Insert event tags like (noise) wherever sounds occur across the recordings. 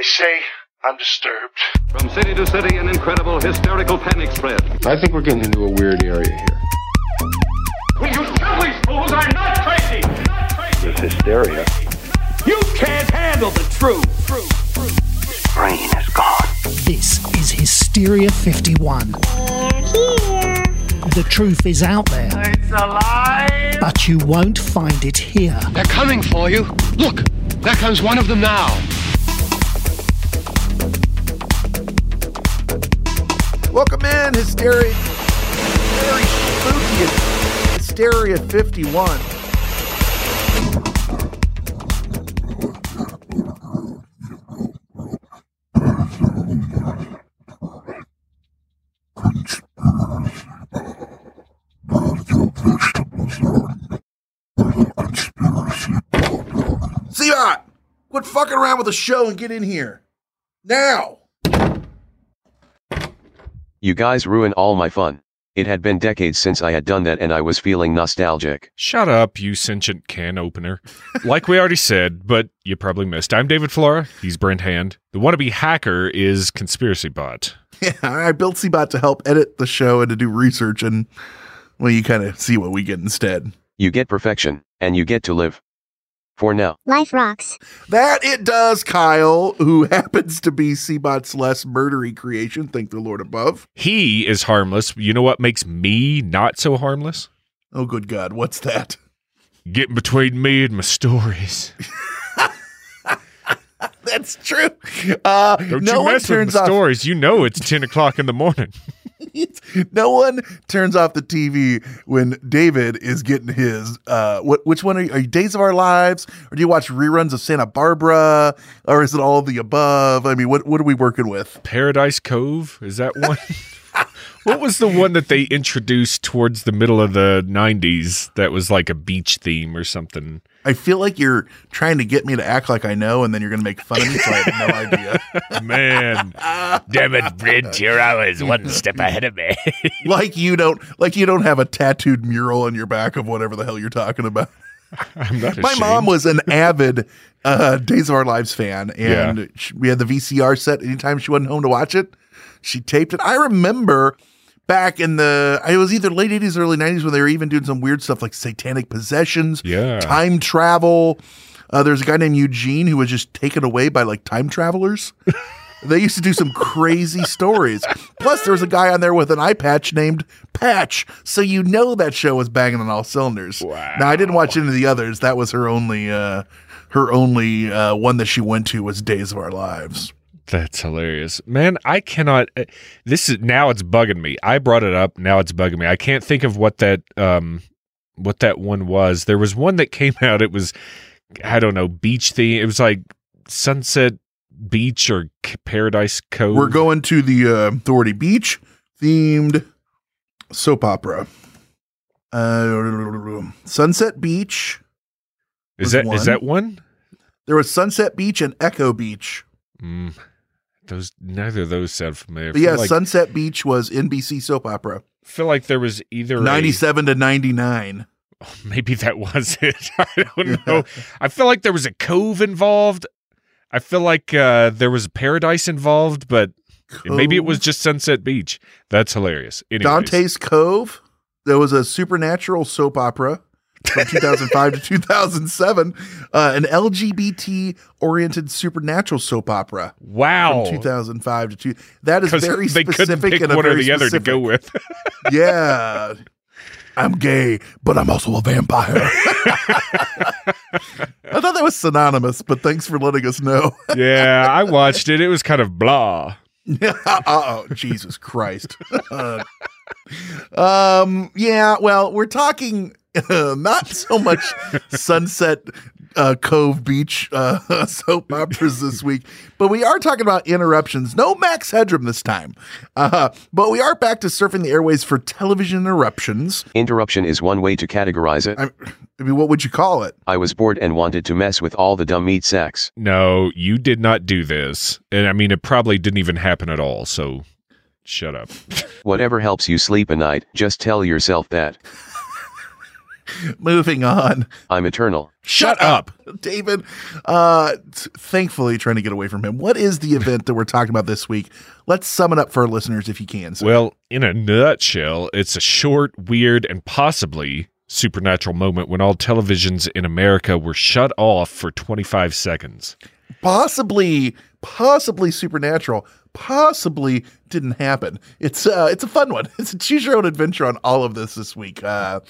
They say I'm disturbed. From city to city, an incredible hysterical panic spread. I think we're getting into a weird area here. Will you tell these fools I'm not crazy? Not crazy. This hysteria. You can't handle the truth. Brain is gone. This is Hysteria 51. The truth is out there. It's alive. But you won't find it here. They're coming for you. Look, there comes one of them now. Welcome in, Hysteria. Very spooky. Hysteria 51. Seabot, quit fucking around with the show and get in here. Now. You guys ruin all my fun. It had been decades since I had done that and I was feeling nostalgic. Shut up, you sentient can opener. like we already said, but you probably missed. I'm David Flora. He's Brent Hand. The wannabe hacker is Conspiracy Bot. Yeah, I built Seabot to help edit the show and to do research, and well, you kind of see what we get instead. You get perfection, and you get to live. For now. Life rocks. That it does, Kyle, who (laughs) happens to be Seabot's less murdery creation. Thank the Lord above. He is harmless. You know what makes me not so harmless? Oh, good God, what's that? Getting between me and my stories. (laughs) That's true. Uh, Don't no you one mess with turns my off. stories. You know it's 10 o'clock in the morning. (laughs) no one turns off the TV when David is getting his. Uh, what? Which one are you, are you? Days of Our Lives, or do you watch reruns of Santa Barbara, or is it all of the above? I mean, what what are we working with? Paradise Cove? Is that one? (laughs) what was the one that they introduced towards the middle of the 90s that was like a beach theme or something? I feel like you're trying to get me to act like I know, and then you're going to make fun of me, so I have no (laughs) idea. Man. Damn it, Brent, you're always one step ahead of me. (laughs) like you don't, like you don't have a tattooed mural on your back of whatever the hell you're talking about. (laughs) I'm not My mom was an avid uh, Days of Our Lives fan, and Yeah. sh we had the VCR set. Anytime she wasn't home to watch it, she taped it. I remember back in the, it was either late '80s, early '90s when they were even doing some weird stuff like satanic possessions, Yeah. time travel. Uh, there's a guy named Eugene who was just taken away by like time travelers. (laughs) They used to do some crazy stories. Plus, there was a guy on there with an eye patch named Patch. So you know that show was banging on all cylinders. Wow. Now I didn't watch any of the others. That was her only uh her only uh one that she went to was Days of Our Lives. That's hilarious. Man, I cannot uh, this is now it's bugging me. I brought it up, now it's bugging me. I can't think of what that um what that one was. There was one that (laughs) came out it was I don't know, beach theme. It was like Sunset Beach or Paradise Cove. We're going to the uh, Authority Beach themed soap opera. Uh, Sunset Beach. Is that is one. that one? There was Sunset Beach and Echo Beach. Mm, those neither of those sound familiar. But yeah, like, Sunset Beach was NBC soap opera. I feel like there was either a- 97 to 99. (laughs) maybe that was (laughs) it. I don't know. I feel like there was a cove involved. I feel like uh, there was paradise involved, but maybe it was just Sunset Beach. That's hilarious. Anyways, Dante's Cove. There was a supernatural soap opera from 2005 to 2007, uh, an LGBT oriented supernatural soap opera Wow. from 2005 to two. That is very they couldn't specific pick and one or the other to go with. (laughs) yeah. I'm gay, but I'm also a vampire. (laughs) I thought that was synonymous, but thanks for letting us know. (laughs) yeah, I watched it. It was kind of blah. oh, Jesus Christ. Uh, um, yeah, well, we're talking (laughs) not so much Sunset uh, Cove Beach uh, (laughs) soap operas this week, but we are talking about interruptions. No Max Headroom this time, uh, but we are back to surfing the airways for television interruptions. Interruption is one way to categorize it. I, I mean, what would you call it? I was bored and wanted to mess with all the dumb meat sacks. No, you did not do this. And I mean, it probably didn't even happen at all. So shut up. (laughs) Whatever helps you sleep at night, just tell yourself that. (laughs) Moving on. I'm eternal. Shut up, David. Uh, t- thankfully, trying to get away from him. What is the event that we're talking about this week? Let's sum it up for our listeners if you can. sir. Well, in a nutshell, it's a short, weird, and possibly supernatural moment when all televisions in America were shut off for 25 seconds. possibly, possibly supernatural. Possibly didn't happen. It's uh, it's a fun one. (laughs) It's a choose your own adventure on all of this this week. Uh,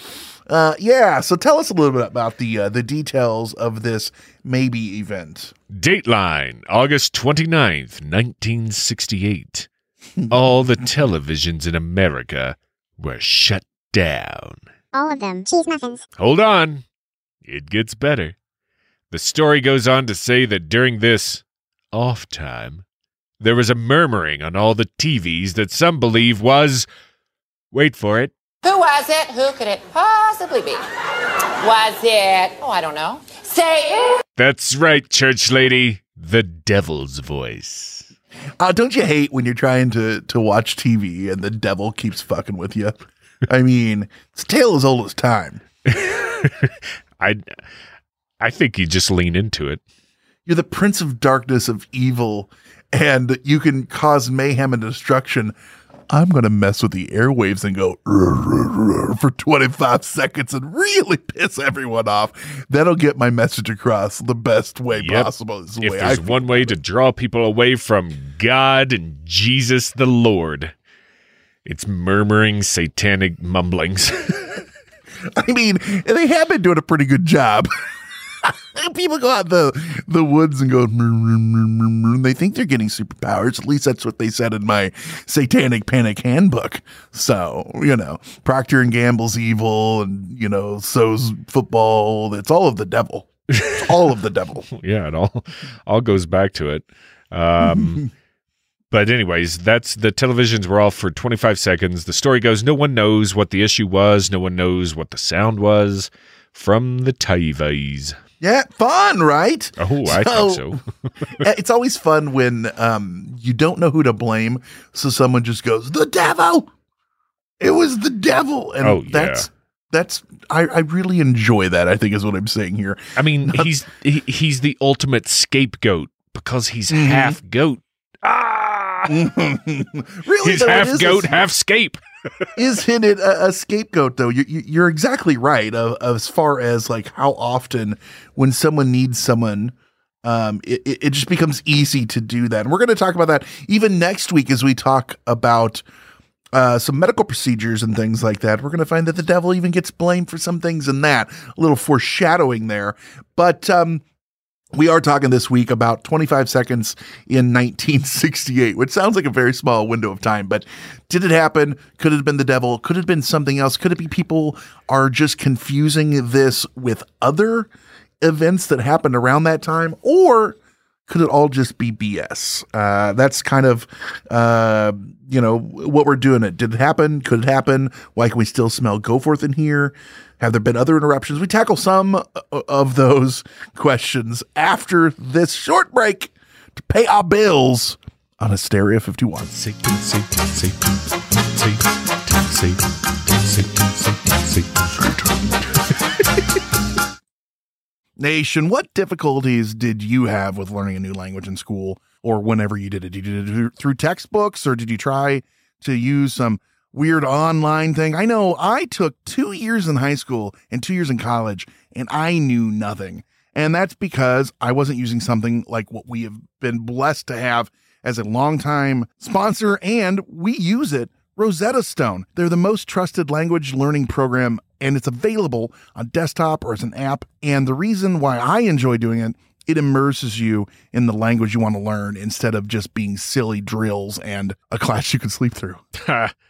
uh, yeah. So tell us a little bit about the uh, the details of this maybe event. Dateline, August 29th, 1968. (laughs) all the televisions in America were shut down. All of them. Cheese muffins. Hold on. It gets better. The story goes on to say that during this off time, there was a murmuring on all the TVs that some believe was, wait for it, Who was it? Who could it possibly be? Was it? Oh, I don't know. Say it. that's right, church lady, the devil's voice. Uh, don't you hate when you're trying to to watch TV and the devil keeps fucking with you? I mean, it's a tale as old as time. (laughs) I, I think you just lean into it. You're the prince of darkness of evil, and you can cause mayhem and destruction. I'm going to mess with the airwaves and go "Rrr, rrr, rrr," for 25 seconds and really piss everyone off. That'll get my message across the best way Yep. possible. Is the If way there's I one way to draw people away from God and Jesus the Lord, it's murmuring satanic mumblings. (laughs) I mean, they have been doing a pretty good job. (laughs) (laughs) People go out the the woods and go. And They think they're getting superpowers. At least that's what they said in my Satanic Panic handbook. So you know, Procter and Gamble's evil, and you know, so's football. It's all of the devil. It's all of the devil. (laughs) yeah, it all all goes back to it. Um, (laughs) but anyways, that's the televisions were off for 25 seconds. The story goes, no one knows what the issue was. No one knows what the sound was from the TVs. Yeah, fun, right? Oh, I think so. (laughs) it's always fun when um, you don't know who to blame, so someone just goes, "The devil." It was the devil, and Oh, yeah. that's that's I, I really enjoy that. I think is what I'm saying here. I mean, he's he, he's the ultimate scapegoat because he's Mhm. half goat. Ah, (laughs) really, he's half goat, half scape. Isn't it a, a scapegoat though? You, you're exactly right. Of, as far as like how often when someone needs someone, um, it, it it just becomes easy to do that. And we're going to talk about that even next week as we talk about uh, some medical procedures and things like that. We're going to find that the devil even gets blamed for some things in that. A little foreshadowing there, but um, we are talking this week about 25 seconds in 1968, which sounds like a very small window of time, but did it happen? Could it have been the devil? Could it have been something else? Could it be people are just confusing this with other events that happened around that time? Or could it all just be BS? Uh, that's kind of, uh, you know, what we're doing. It did it happen? Could it happen? Why can we still smell Goforth in here? Have there been other interruptions? We tackle some uh, of those (laughs) questions after this short break to pay our bills on Hysteria 51. Satan, Satan, Satan, Satan, Satan, Satan, Satan, Satan. Nation, what difficulties did you have with learning a new language in school or whenever you did it? Did you do it through textbooks or did you try to use some weird online thing? I know I took two years in high school and two years in college and I knew nothing. And that's because I wasn't using something like what we have been blessed to have as a longtime sponsor, and we use it. Rosetta Stone. They're the most trusted language learning program, and it's available on desktop or as an app. And the reason why I enjoy doing it, it immerses you in the language you want to learn instead of just being silly drills and a class you can sleep through. (laughs)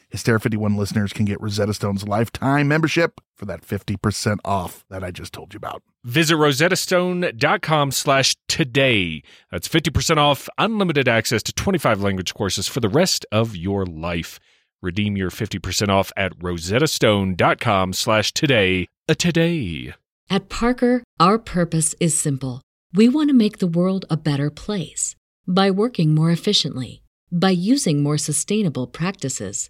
Hysteria 51 listeners can get Rosetta Stone's lifetime membership for that 50% off that I just told you about. Visit rosettastone.com slash today. That's 50% off unlimited access to 25 language courses for the rest of your life. Redeem your 50% off at rosettastone.com slash today. A today. At Parker, our purpose is simple. We want to make the world a better place by working more efficiently, by using more sustainable practices,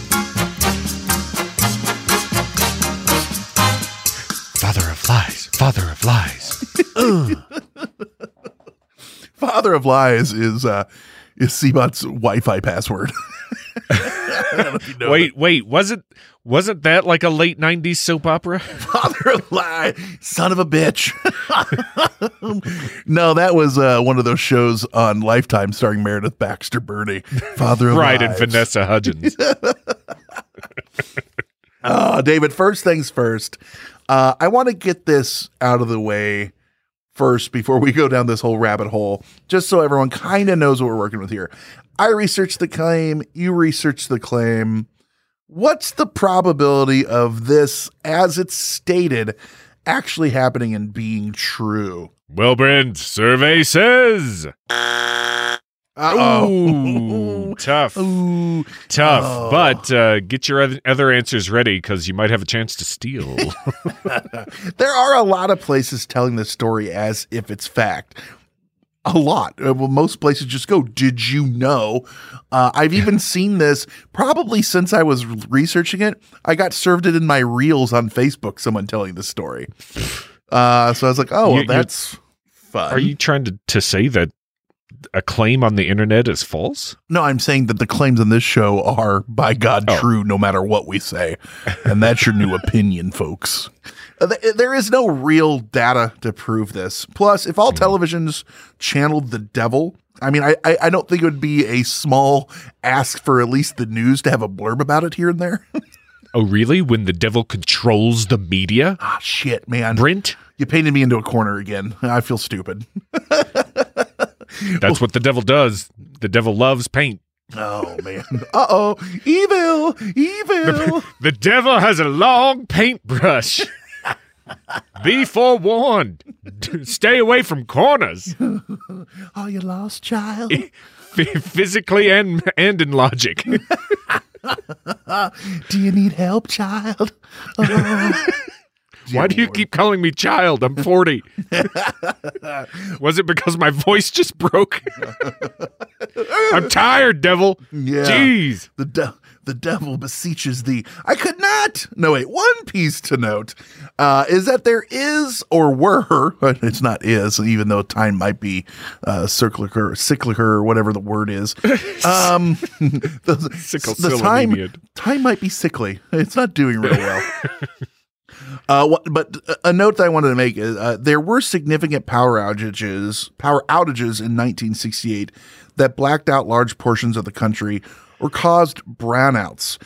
Lies. Father of lies. (laughs) Father of Lies is uh is Seabot's Wi-Fi password. (laughs) I don't know if you know wait, wait. Wasn't wasn't that like a late 90s soap opera? (laughs) Father of Lie, son of a bitch. no, that was uh, one of those shows on Lifetime starring Meredith Baxter Birney. Father of Lies, right, and Vanessa Hudgens. Oh, David, first things first. Uh, I want to get this out of the way first before we go down this whole rabbit hole, just so everyone kind of knows what we're working with here. I researched the claim, you researched the claim. What's the probability of this, as it's stated, actually happening and being true? well, Brent, survey says. Uh-oh. Ooh, tough. Ooh. Tough. Oh. But uh, get your other answers ready because you might have a chance to steal. (laughs) (laughs) there are a lot of places telling this story as if it's fact. A lot. Uh, Well, most places just go, Did you know? Uh, I've even (laughs) seen this probably since I was researching it. I got served it in my reels on Facebook, someone telling this story. Uh, so I was like, Oh, well, you- that's fun. Are you trying to, to say that a claim on the internet is false? No, I'm saying that the claims on this show are, by God, Oh. true no matter what we say. And that's your new (laughs) opinion, folks. Uh, th- There is no real data to prove this. Plus, if all televisions channeled the devil, I mean, I, I, I don't think it would be a small ask for at least the news to have a blurb about it here and there. (laughs) Oh, really? When the devil controls the media? ah, shit, man. Brent? You painted me into a corner again. I feel stupid. (laughs) That's what the devil does. The devil loves paint. Oh, man. Uh oh. Evil. Evil. The devil has a long paintbrush. Be forewarned. Stay away from corners, (laughs) Are you lost, child? (laughs) F- physically and and in logic. (laughs) Do you need help, child? Oh. Why do you keep calling me child? I'm 40. (laughs) Was it because my voice just broke? (laughs) I'm tired, devil. Yeah. Jeez. The de- the devil beseeches thee. I could not. No, wait. One piece to note uh, is that there is or were. (laughs) It's not is, even though time might be uh, cyclical, cyclical, or whatever the word is. Um, the, the time time might be sickly. It's not doing real well. Uh, but a note that I wanted to make is uh, there were significant power outages, power outages in 1968 that blacked out large portions of the country or caused brownouts.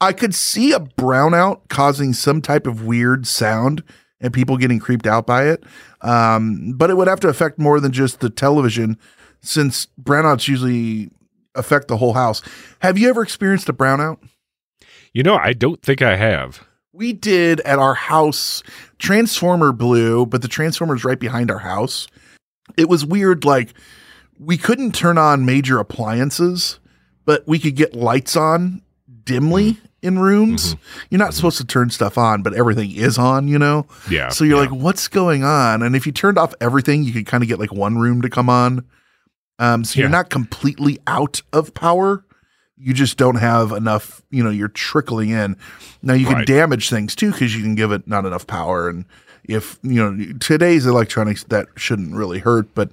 I could see a brownout causing some type of weird sound and people getting creeped out by it, um, but it would have to affect more than just the television, since brownouts usually affect the whole house. Have you ever experienced a brownout? You know, I don't think I have. We did at our house. Transformer blew, but the transformer's right behind our house. It was weird. Like we couldn't turn on major appliances, but we could get lights on dimly mm-hmm. in rooms. Mm-hmm. You're not mm-hmm. supposed to turn stuff on, but everything is on, you know? Yeah. So you're yeah. like, what's going on? And if you turned off everything, you could kind of get like one room to come on. Um, so you're not completely out of power. You just don't have enough, you know, you're trickling in. Now you can Right. damage things too because you can give it not enough power. And if, you know, today's electronics, that shouldn't really hurt, but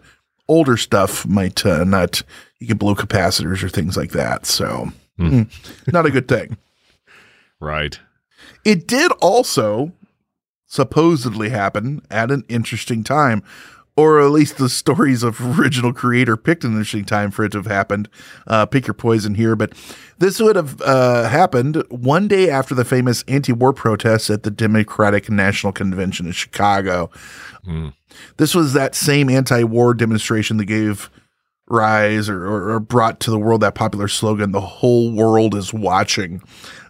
older stuff might uh, not, you can blow capacitors or things like that. So, mm, not a good thing. Right. It did also supposedly happen at an interesting time, or at least the stories of original creator picked an interesting time for it to have happened. Uh, pick your poison here, but this would have uh, happened one day after the famous anti-war protests at the Democratic National Convention in Chicago. This was that same anti-war demonstration that gave rise or, or, or brought to the world that popular slogan, "The whole world is watching."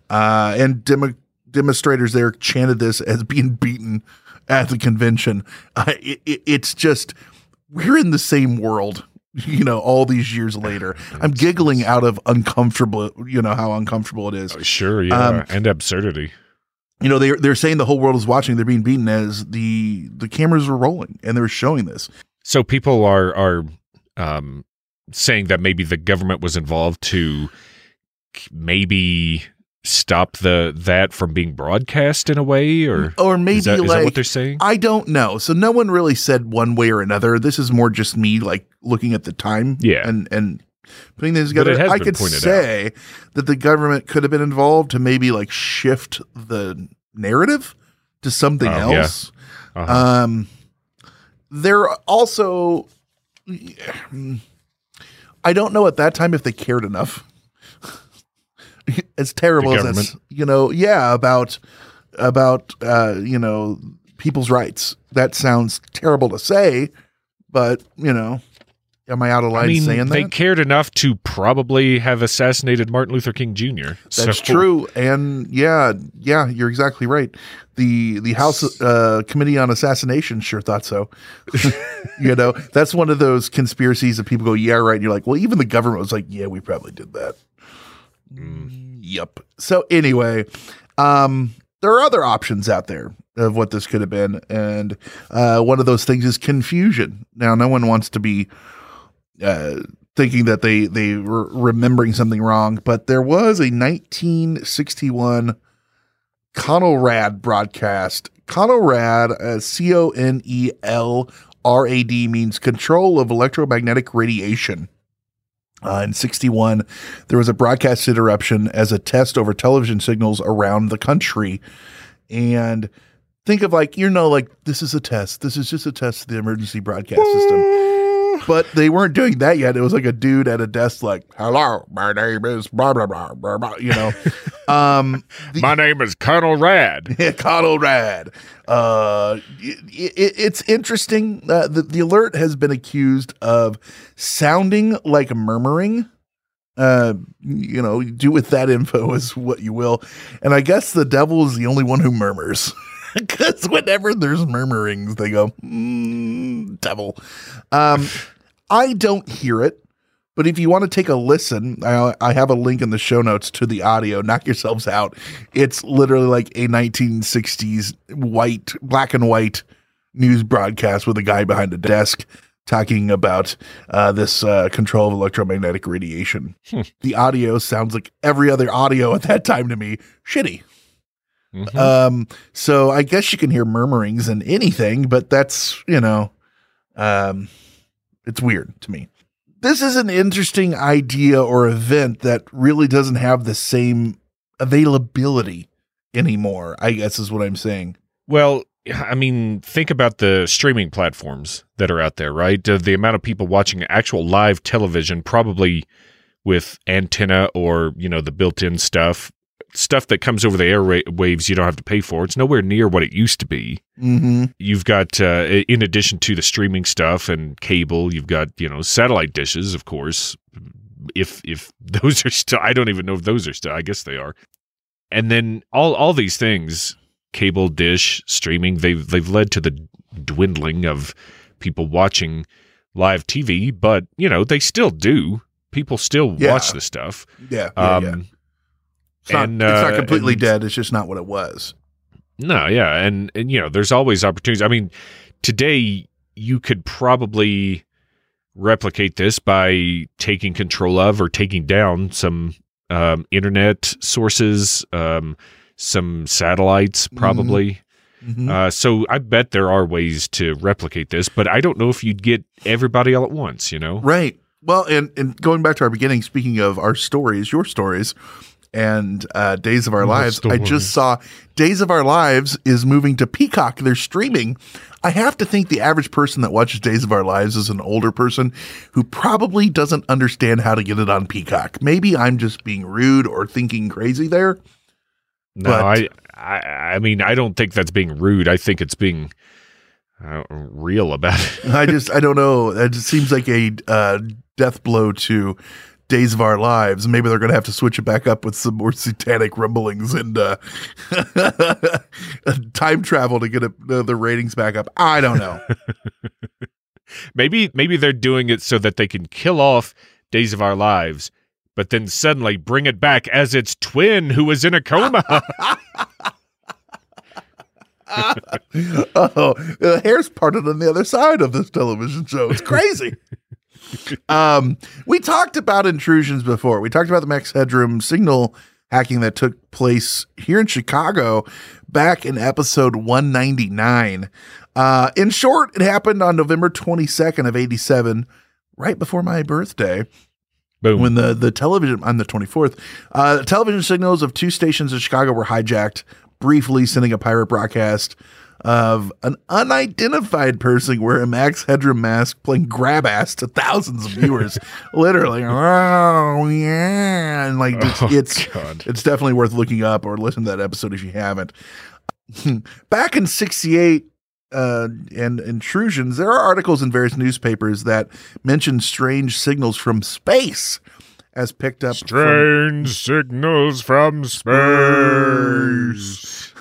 Uh, and demo- demonstrators there chanted this as being beaten at the convention. Uh, it, it, it's just we're in the same world, you know. All these years later, I'm giggling out of uncomfortable, you know how uncomfortable it is. Sure, yeah, Um, and absurdity. You know, they're they're saying the whole world is watching. They're being beaten as the the cameras are rolling and they're showing this. So people are are um, saying that maybe the government was involved to maybe stop the that from being broadcast in a way, or or maybe is that, is like that what they're saying? I don't know. So no one really said one way or another. This is more just me like looking at the time, Yeah. and and putting things together. I could say that the government could have been involved to maybe like shift the narrative to something Oh, yeah. else. Uh-huh. Um, they're also. I don't know at that time if they cared enough. (laughs) as terrible as that's, you know, yeah, about about uh, you know people's rights. That sounds terrible to say, but you know, am I out of line I mean, saying that? they cared enough to probably have assassinated Martin Luther King Jr. That's So- true, and yeah, yeah, you're exactly right. the The House uh, Committee on Assassination sure thought so. (laughs) you know, that's one of those conspiracies that people go, "Yeah, right." And you're like, "Well, even the government was like, yeah, we probably did that." Yep. So anyway, um, there are other options out there of what this could have been, and uh, one of those things is confusion. Now, no one wants to be uh, thinking that they they were remembering something wrong, but there was a 1961 Conelrad broadcast. Conelrad, uh, C O N E L R A D, means control of electromagnetic radiation. Uh, in 61, there was a broadcast interruption as a test over television signals around the country. And think of like, you know, like this is a test. This is just a test of the emergency broadcast system. But they weren't doing that yet. It was like a dude at a desk, like, hello, my name is blah, blah, blah, blah, blah, you know. (laughs) um, the- My name is Colonel Rad. (laughs) yeah, Conelrad. Uh, it, it, it's interesting. Uh, the, the alert has been accused of sounding like murmuring. Uh, you know, do with that info (laughs) as what you will. And I guess the devil is the only one who murmurs. Because whenever there's murmurings, they go, mm, devil. Um, I don't hear it. But if you want to take a listen, I, I have a link in the show notes to the audio. Knock yourselves out. It's literally like a 1960s white, black and white news broadcast with a guy behind a desk talking about uh, this uh, control of electromagnetic radiation. the audio sounds like every other audio at that time to me. Shitty. Mm-hmm. Um, so I guess you can hear murmurings and anything, but that's, you know, um, it's weird to me. This is an interesting idea or event that really doesn't have the same availability anymore, I guess is what I'm saying. Well, I mean, think about the streaming platforms that are out there, right? The amount of people watching actual live television, probably with antenna or you know the built-in stuff, stuff that comes over the airwaves you don't have to pay for. It's nowhere near what it used to be. Mm-hmm. You've got, uh, in addition to the streaming stuff and cable, you've got you know satellite dishes, of course. If if (laughs) those are still, I don't even know if those are still. I guess they are. And then all all these things, cable, dish, streaming, they've they've led to the dwindling of people watching live TV. But you know they still do. People still Yeah. watch the stuff. Yeah. yeah, Um, yeah. It's, not, and, it's not uh, completely and- dead. It's just not what it was. No, yeah, and and you know, there's always opportunities. I mean, today you could probably replicate this by taking control of or taking down some um, internet sources, um, some satellites, probably. Mhm. Uh, so I bet there are ways to replicate this, but I don't know if you'd get everybody all at once. You know, Right. Well, and, and going back to our beginning, speaking of our stories, your stories, and uh, Days of Our Lives, I just saw Days of Our Lives is moving to Peacock. They're streaming. I have to think the average person that watches Days of Our Lives is an older person who probably doesn't understand how to get it on Peacock. Maybe I'm just being rude or thinking crazy there. No, But- I, I, I mean, I don't think that's being rude. I think it's being uh, real about it. I (laughs) just I don't know. It just seems like a uh, death blow to Days of Our Lives. Maybe they're going to have to switch it back up with some more satanic rumblings and uh, (laughs) time travel to get it, uh, the ratings back up. I don't know. (laughs) maybe, maybe they're doing it so that they can kill off Days of Our Lives, but then suddenly bring it back as its twin who is in a coma. (laughs) oh, the hair's parted on the other side of this television show. It's crazy. Um, we talked about intrusions before. We talked about the Max Headroom signal hacking that took place here in Chicago back in episode 199. Uh, in short, it happened on November 22nd of 87, right before my birthday Boom. when the the television on the 24th uh television signals of two stations in chicago were hijacked briefly sending a pirate broadcast of an unidentified person wearing a max headroom mask playing grab ass to thousands of viewers (laughs) literally oh yeah and like it's Oh, it's, God. it's definitely worth looking up or listen to that episode if you haven't (laughs) back in 68 uh, and intrusions, there are articles in various newspapers that mention strange signals from space as picked up from, Strange signals from space.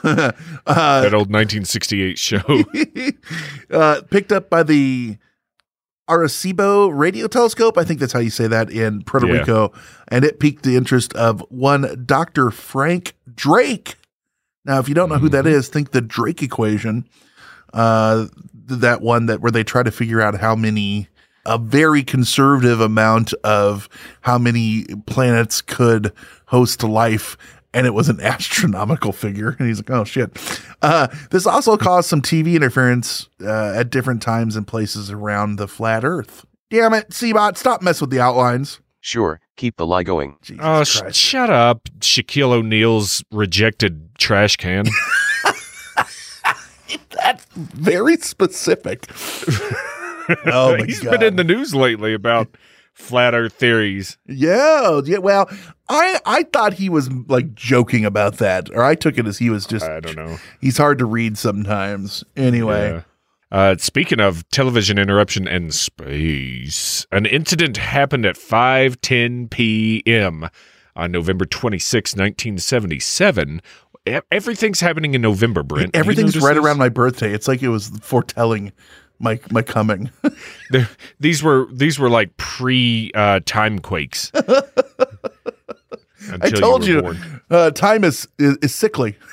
(laughs) uh, that old 1968 show. (laughs) uh, picked up by the Arecibo radio telescope. I think that's how you say that in Puerto Yeah. Rico. And it piqued the interest of one Dr. Frank Drake. Now, if you don't know who Mm-hmm. that is, think the Drake equation. Uh, that one that where they try to figure out how many a very conservative amount of how many planets could host life and it was an (laughs) astronomical figure. And he's like oh shit. Uh, this also caused some tv interference uh, at different times and places around the flat earth. Damn it cbot stop messing with the outlines. Sure, keep the lie going. Jesus Oh, sh- shut up, Shaquille O'Neal's rejected trash can. (laughs) that's very specific. (laughs) Oh my He's god been in the news lately about flat Earth theories. yeah yeah well i i thought he was like joking about that or i took it as he was just I don't know. he's hard to read sometimes anyway Yeah. Uh, speaking of television interruption and space, an incident happened at 5:10 p.m. on November 26, 1977. E- Everything's happening in November, Brent. Everything's right this? around my birthday. It's like it was foretelling my my coming. (laughs) These were these were like pre uh, time quakes. (laughs) I told were you, uh, time is, is is sickly. (laughs)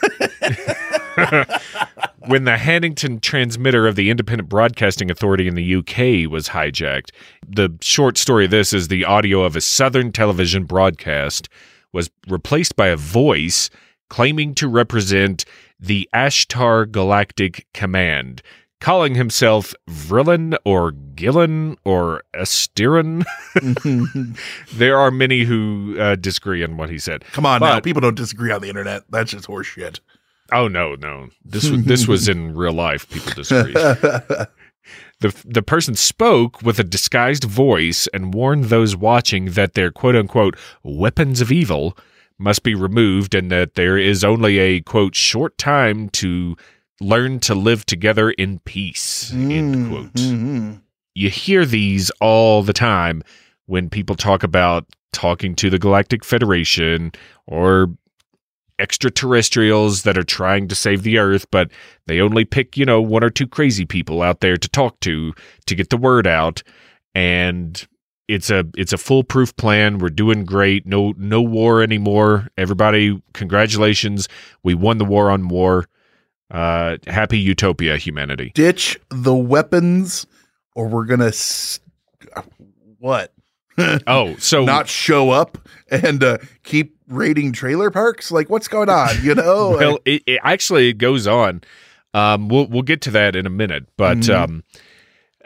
when the Hannington transmitter of the Independent Broadcasting Authority in the UK was hijacked. The short story of this is the audio of a Southern television broadcast was replaced by a voice claiming to represent the Ashtar Galactic Command, calling himself Vrillon or Gillen or Estirin. (laughs) there are many who uh, disagree on what he said. Come on now, people don't disagree on the internet. That's just horseshit. Oh no, no. This was this was in real life. People disagree. (laughs) the The person spoke with a disguised voice and warned those watching that their quote unquote weapons of evil must be removed and that there is only a quote short time to learn to live together in peace. End quote. Mhm. You hear these all the time when people talk about talking to the Galactic Federation or extraterrestrials that are trying to save the earth but they only pick you know one or two crazy people out there to talk to to get the word out and it's a it's a foolproof plan we're doing great no no war anymore everybody congratulations we won the war on war uh happy utopia humanity Ditch the weapons, or we're gonna. S- What? (laughs) Oh, so Not show up and uh, keep raiding trailer parks? Like, what's going on? You know? (laughs) well, it, it actually goes on. Um, we'll we'll get to that in a minute, but Mhm. um,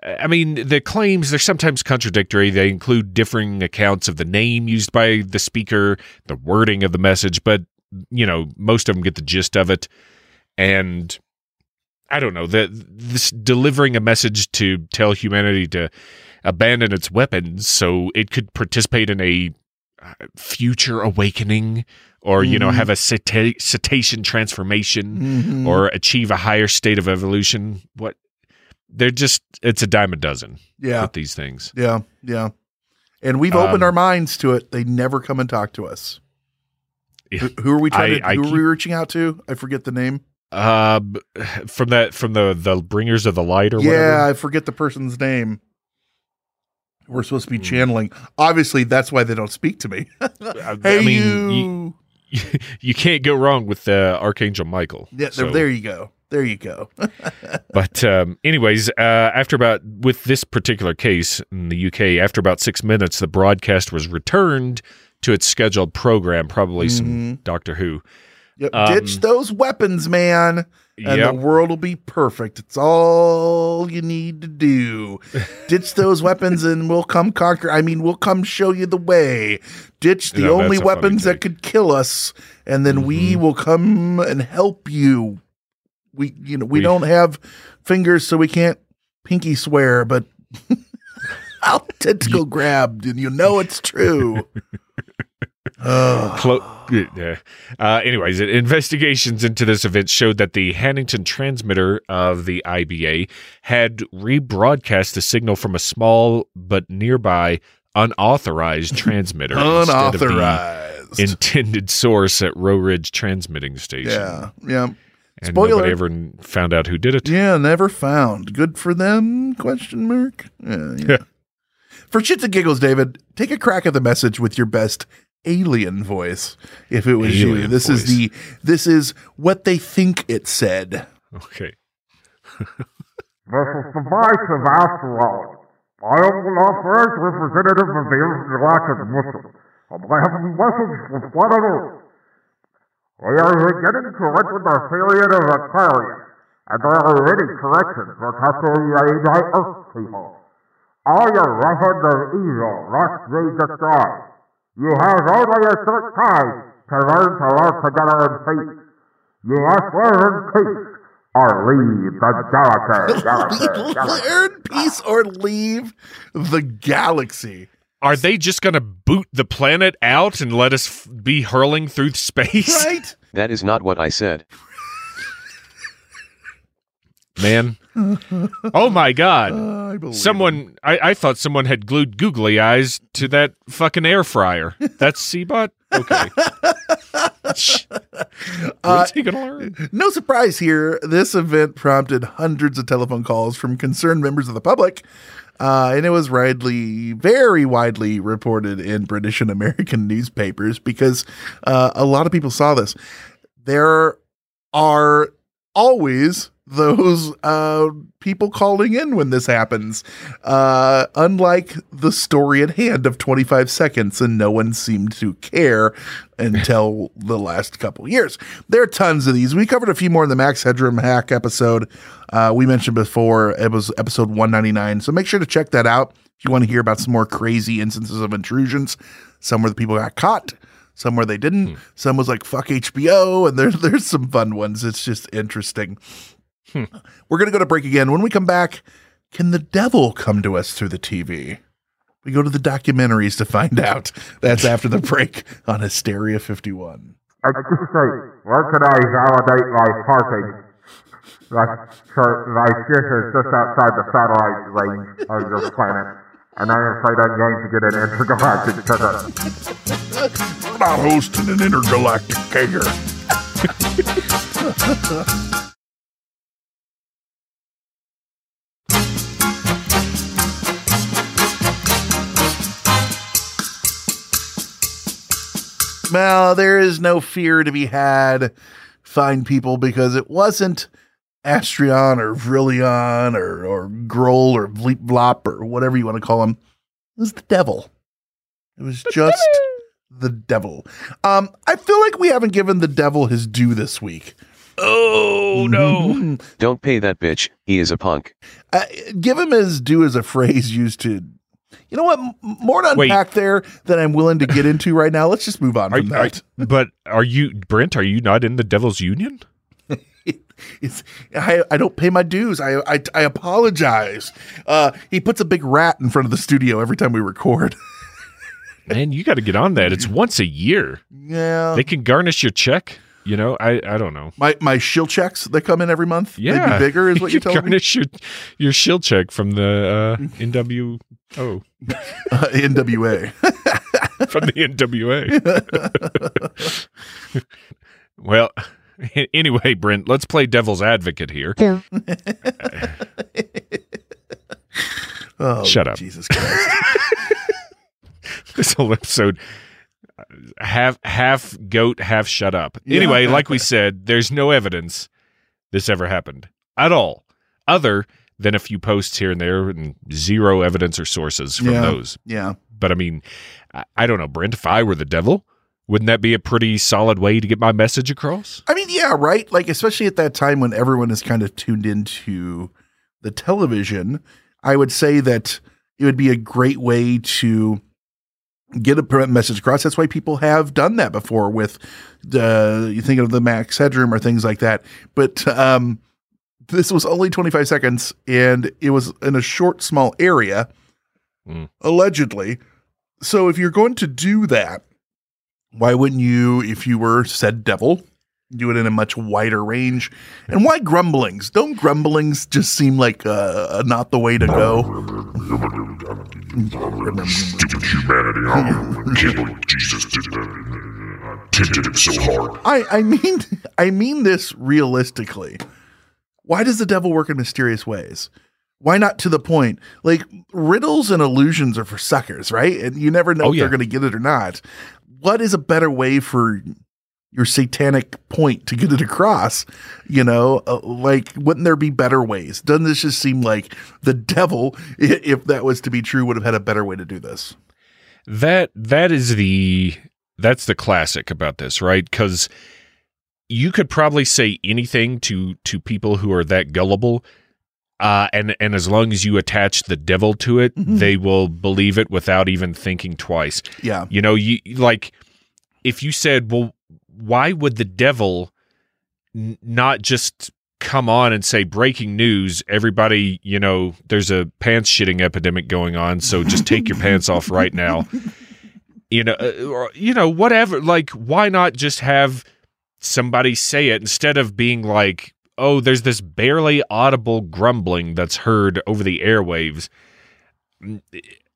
I mean the claims they're sometimes contradictory. They include differing accounts of the name used by the speaker, the wording of the message, but you know most of them get the gist of it. And I don't know that this delivering a message to tell humanity to abandon its weapons so it could participate in a uh, future awakening or you know Mhm. have a ceta- cetacean transformation Mhm. or achieve a higher state of evolution what they're just it's a dime a dozen yeah, with these things yeah, yeah. And we've opened Um, our minds to it. They never come and talk to us. Yeah. Who, who are we trying I- to? I who keep- are we reaching out to? I forget the name. Uh from that from the the bringers of the light or Yeah, whatever I forget the person's name. We're supposed to be Hmm. channeling. Obviously, that's why they don't speak to me. (laughs) I, hey, I mean you. you, (laughs) you can't go wrong with uh, archangel michael Yeah, So- there you go. There you go. (laughs) but um, anyways, uh, after about with this particular case in the UK, after about six minutes, the broadcast was returned to its scheduled program, probably some Mhm. Doctor Who. Yep. Um, Ditch those weapons, man, and Yep. the world will be perfect. It's all you need to do. (laughs) Ditch those weapons, and we'll come conquer. I mean, we'll come show you the way. Ditch the No, only that's a funny weapons that could kill us, and then we Mhm. will come and help you. We, you know, we, We- don't have fingers, so we can't pinky swear, but. (laughs) I'll (laughs) tentacle grabbed, and you know it's true. (sighs) Clo- Uh, anyways, investigations into this event showed that the Hannington transmitter of the IBA had rebroadcast the signal from a small but nearby unauthorized transmitter unauthorized. intended source at Rowridge Transmitting Station. yeah, yeah. And Spoiler. nobody ever found out who did it. Yeah, never found. Good for them? Question mark. Yeah, yeah. Yeah. For shits and giggles, David, take a crack at the message with your best alien voice. If it was you, Alien this is the this is what they think it said. Okay. This is the voice of Asteroid. I am the authorized representative of the Intergalactic Mission. And I have a message for Planet We are beginning to enter the period of Aquarius, and there are many corrections that have to be made by Earth people. All your weapons of evil must be destroyed. You have only a short time to learn to live together in peace. You must live in peace or leave the galaxy. (laughs) galaxy, (laughs) galaxy. Learn peace or leave the galaxy. Are they just going to boot the planet out and let us f- be hurling through space? Right? That is not what I said. Man. (laughs) Oh my God. Uh, I. Someone, I, I thought someone had glued googly eyes to that fucking air fryer. That's Seabot? Okay. What's he gonna learn? No surprise here. This event prompted hundreds of telephone calls from concerned members of the public. Uh, and it was widely, very widely reported in British and American newspapers because uh, a lot of people saw this. There are always those uh, people calling in when this happens. Uh, unlike the story at hand of 25 seconds, and no one seemed to care until the last couple years. There are tons of these. We covered a few more in the Max Headroom hack episode. Uh, we mentioned before it was episode 199. So make sure to check that out if you want to hear about some more crazy instances of intrusions. Some where the people got caught, some where they didn't. Some was like fuck HBO, and there's (laughs) there's some fun ones. It's just interesting. Hmm. We're gonna go to break again. When we come back, can the devil come to us through the TV? We go to the documentaries to find out. That's after the break on Hysteria 51. I just say, where can I validate my parking? My, so my ship is just outside the satellite range of your planet, and I'm afraid I'm going to get an intergalactic ticket. We're not hosting an intergalactic kegger. (laughs) Well, there is no fear to be had, fine people, because it wasn't Astrion or Vrillon or, or Groll or Bleep Blop or whatever you want to call him. It was the devil. It was just the devil. Um, I feel like we haven't given the devil his due this week. Oh no! Don't pay that bitch. He is a punk. Uh, give him his due as a phrase used to. You know what? More to Wait. unpack there than I'm willing to get into right now. Let's just move on Are, from are- but are you Brent? Are you not in the Devil's Union? (laughs) It's, I, I don't pay my dues. I I, I apologize. Uh, he puts a big rat in front of the studio every time we record. (laughs) Man, you got to get on that. It's once a year. yeah. They can garnish your check. You know, I I don't know. my my shill checks that come in every month. Yeah, They'd be bigger is (laughs) what you you're telling me. garnish your your shield check from the uh, (laughs) NWO Uh, NWA. (laughs) from the NWA. well, anyway, Brent, let's play devil's advocate here. Boo. Oh, Shut up. Jesus Christ. this whole episode half half goat half shut up Yeah. anyway like we said there's no evidence this ever happened at all other than a few posts here and there and zero evidence or sources from Yeah. those yeah. but i mean I, I don't know brent if i were the devil wouldn't that be a pretty solid way to get my message across I mean, yeah, right. Like, especially at that time when everyone is kind of tuned into the television, I would say that it would be a great way to get a message across. That's why people have done that before with the, you think of the Max Headroom or things like that. But, um, this was only 25 seconds and it was in a short, small area, Mm. allegedly. So if you're going to do that, why wouldn't you, if you were said devil, do it in a much wider range? And why grumblings? Don't grumblings just seem like uh, not the way to go? (laughs) Stupid humanity. I can't believe Jesus did that. I him so hard. I, I mean, (laughs) I mean this realistically. Why does the devil work in mysterious ways? Why not to the point? Like riddles and illusions are for suckers, right? And you never know Oh, if they're going to get it or not. What is a better way for your satanic point to get it across? You know, uh, like wouldn't there be better ways? Doesn't this just seem like the devil, (laughs) if that was to be true, would have had a better way to do this? that that is the that's the classic about this right because you could probably say anything to to people who are that gullible uh and and as long as you attach the devil to it Mhm. they will believe it without even thinking twice Yeah. you know you like if you said well why would the devil n- not just come on and say breaking news everybody you know there's a pants shitting epidemic going on so just take your pants off right now. (laughs) You know uh, or you know whatever like why not just have somebody say it instead of being like oh there's this barely audible grumbling that's heard over the airwaves. Mm,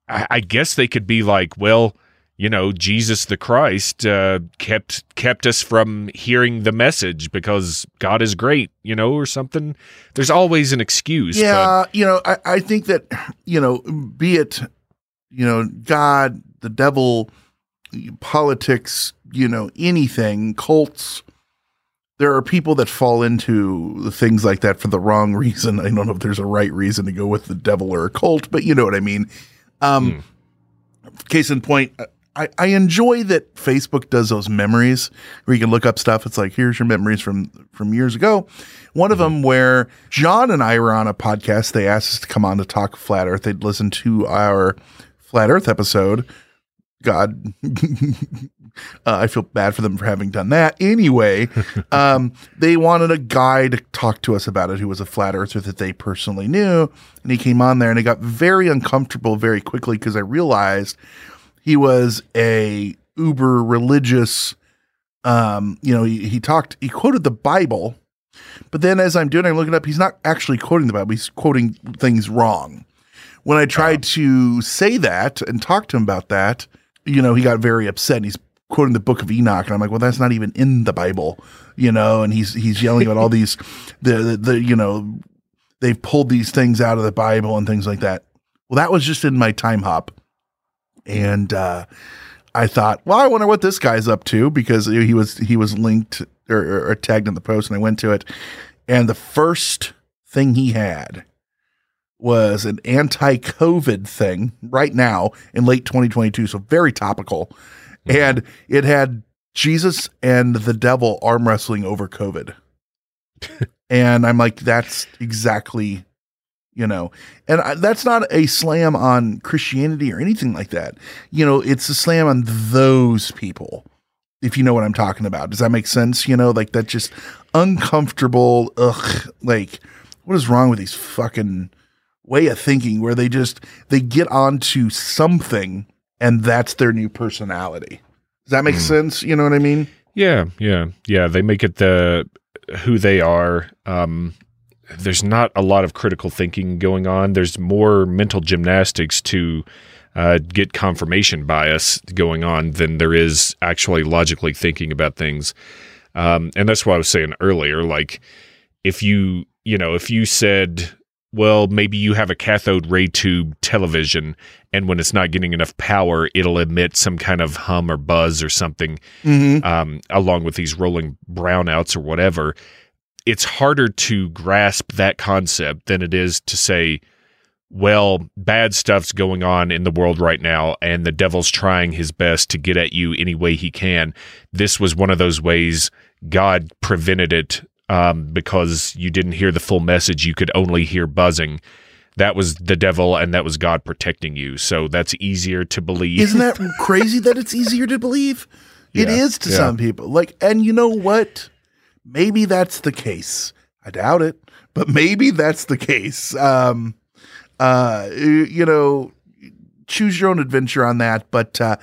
I, I guess they could be like well you know jesus the christ uh, kept kept us from hearing the message because god is great you know or something there's always an excuse but- Yeah, you know, I, I think that, you know, be it, you know, God, the devil, politics, you know, anything, cults, there are people that fall into things like that for the wrong reason. I don't know if there's a right reason to go with the devil or a cult, but you know what I mean. Um, Case in point, I, I enjoy that Facebook does those memories where you can look up stuff. It's like, here's your memories from from years ago. One of them where John and I were on a podcast. They asked us to come on to talk flat Earth. They'd listen to our flat Earth episode. God, (laughs) uh, I feel bad for them for having done that. Anyway, (laughs) um, they wanted a guy to talk to us about it who was a flat earther that they personally knew. And he came on there and it got very uncomfortable very quickly because I realized he was a uber religious um you know he, he talked he quoted the bible but then as i'm doing it, i'm looking up he's not actually quoting the bible he's quoting things wrong. When i tried to say that and talk to him about that you know he got very upset and he's quoting the book of enoch and i'm like well that's not even in the bible you know and he's he's yelling about all (laughs) these the, the the you know they've pulled these things out of the bible and things like that. Well that was just in my time hop and uh, I thought, well, I wonder what this guy's up to because he was he was linked or, or, or tagged in the post, and I went to it, and the first thing he had was an anti-COVID thing right now in late 2022, so very topical, and it had Jesus and the devil arm wrestling over COVID, (laughs) and I'm like, that's exactly. You know, and I, that's not a slam on Christianity or anything like that. You know, it's a slam on those people if you know what I'm talking about. Does that make sense? You know, like that just uncomfortable, ugh, like what is wrong with these fucking way of thinking where they just they get onto something and that's their new personality. Does that make sense? You know what I mean? Yeah, yeah, yeah. They make it the who they are. Um, there's not a lot of critical thinking going on. There's more mental gymnastics to uh, get confirmation bias going on than there is actually logically thinking about things. Um, and that's what I was saying earlier. Like, if you, you know, if you said, well, maybe you have a cathode ray tube television, and when it's not getting enough power, it'll emit some kind of hum or buzz or something, Mhm. um, along with these rolling brownouts or whatever. It's harder to grasp that concept than it is to say, well, bad stuff's going on in the world right now, and the devil's trying his best to get at you any way he can. This was one of those ways God prevented it um, because you didn't hear the full message. You could only hear buzzing. That was the devil, and that was God protecting you. So that's easier to believe. Isn't that (laughs) crazy that it's easier to believe? It Yeah, is to yeah. some people. Like, and you know what? Maybe that's the case. I doubt it, but maybe that's the case. Um, uh, you know, choose your own adventure on that. But uh,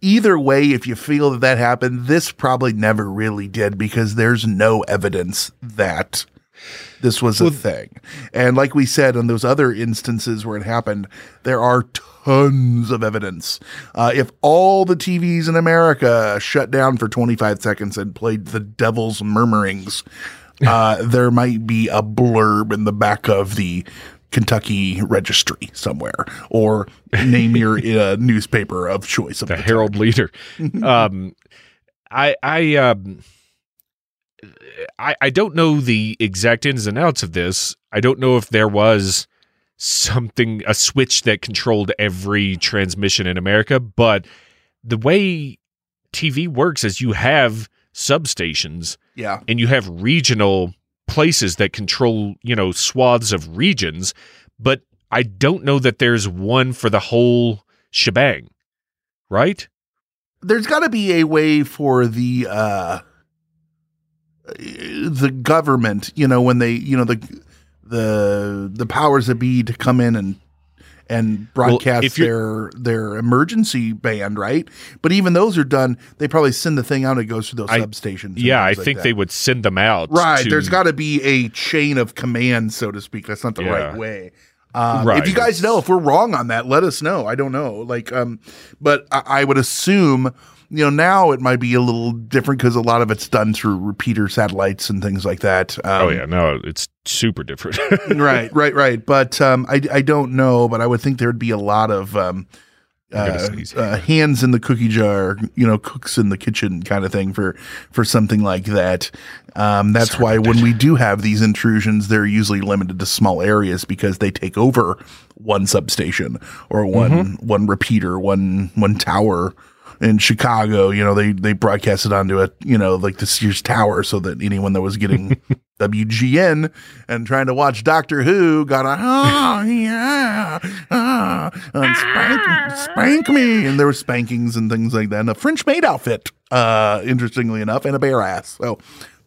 either way, if you feel that that happened, this probably never really did because there's no evidence that this was a thing. And like we said, on those other instances where it happened, there are tons of evidence. Uh, if all the TVs in America shut down for 25 seconds and played the devil's murmurings, (laughs) uh, there might be a blurb in the back of the Kentucky registry somewhere, or name your (laughs) uh, newspaper of choice. Of the Herald Leader. (laughs) um, I I um, I I don't know the exact ins and outs of this. I don't know if there was something a switch that controlled every transmission in America, but the way TV works is you have substations Yeah. and you have regional places that control, you know, swaths of regions, but I don't know that there's one for the whole shebang. Right? there's got to be a way for the uh the government you know when they you know the the the powers that be to come in and and broadcast you're- their their emergency band right but even those are done they probably send the thing out and it goes through those I- substations Yeah, I like think that. they would send them out. Right. to- There's got to be a chain of command, so to speak. That's not the Yeah. right way. Um, Right. If you guys know if we're wrong on that, let us know. I don't know. Like, um, but I, I would assume, you know, now it might be a little different because a lot of it's done through repeater satellites and things like that. Um, oh yeah, no, it's super different. (laughs) right, right, right. But um, I, I don't know, but I would think there would be a lot of um, uh, uh, hands in the cookie jar, you know, cooks in the kitchen kind of thing for for something like that. Um, that's why when we do have these intrusions, they're usually limited to small areas because they take over one substation or one one repeater, one one tower. In Chicago, you know, they they broadcast it onto a you know like the Sears Tower so that anyone that was getting (laughs) WGN and trying to watch Doctor Who got a oh yeah ah, spank, spank me. And there were spankings and things like that and a French maid outfit uh interestingly enough and a bare ass. So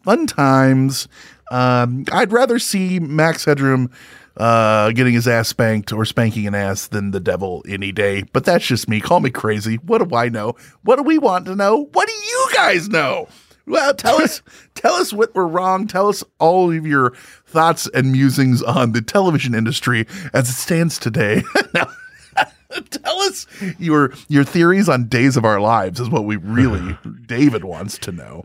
fun times. Um I'd rather see Max Headroom uh getting his ass spanked or spanking an ass than the devil any day. But that's just me. Call me crazy. What do I know? What do we want to know? What do you guys know? Well, tell us, (laughs) tell us what we're wrong. Tell us all of your thoughts and musings on the television industry as it stands today. (laughs) Now, (laughs) tell us your your theories on Days of Our Lives is what we really David wants to know.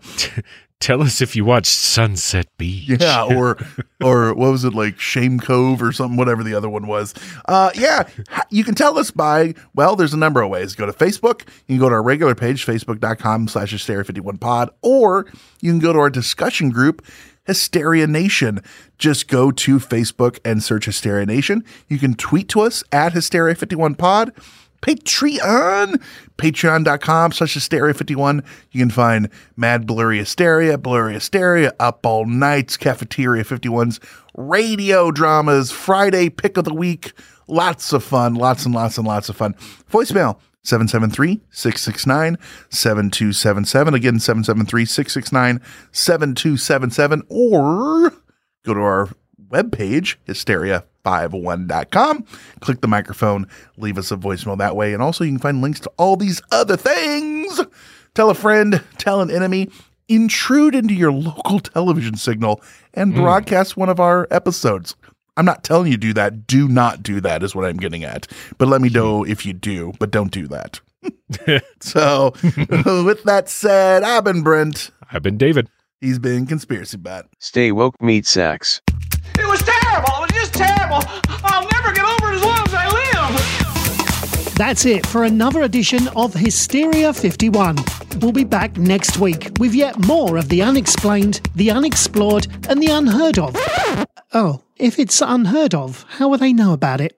Tell us if you watched Sunset Beach. Yeah, or (laughs) or what was it like Shame Cove or something, whatever the other one was. Uh, yeah, you can tell us by well, there's a number of ways. Go to Facebook, you can go to our regular page, facebook.com slash hysteria51pod, or you can go to our discussion group, Hysteria Nation. Just go to Facebook and search Hysteria Nation. You can tweet to us at Hysteria51pod. Patreon, patreon.com slash hysteria51. You can find Mad Blurry Hysteria, Blurry Hysteria, Up All Nights, Cafeteria 51's radio dramas, Friday pick of the week. Lots of fun, lots and lots and lots of fun. Voicemail 773 669 7277. Again, 773 669 7277. Or go to our webpage, hysteria51.com. Click the microphone, leave us a voicemail that way. And also, you can find links to all these other things. Tell a friend, tell an enemy, intrude into your local television signal, and hmm. broadcast one of our episodes. I'm not telling you to do that. Do not do that, is what I'm getting at. But let me hmm. know if you do, but don't do that. (laughs) so, (laughs) with that said, I've been Brent. I've been David. He's been Conspiracy Bot. Stay woke, meat sacks. It was terrible. It was just terrible. I'll never get over it as long as I live. That's it for another edition of Hysteria 51. We'll be back next week with yet more of the unexplained, the unexplored, and the unheard of. Oh, if it's unheard of, how will they know about it?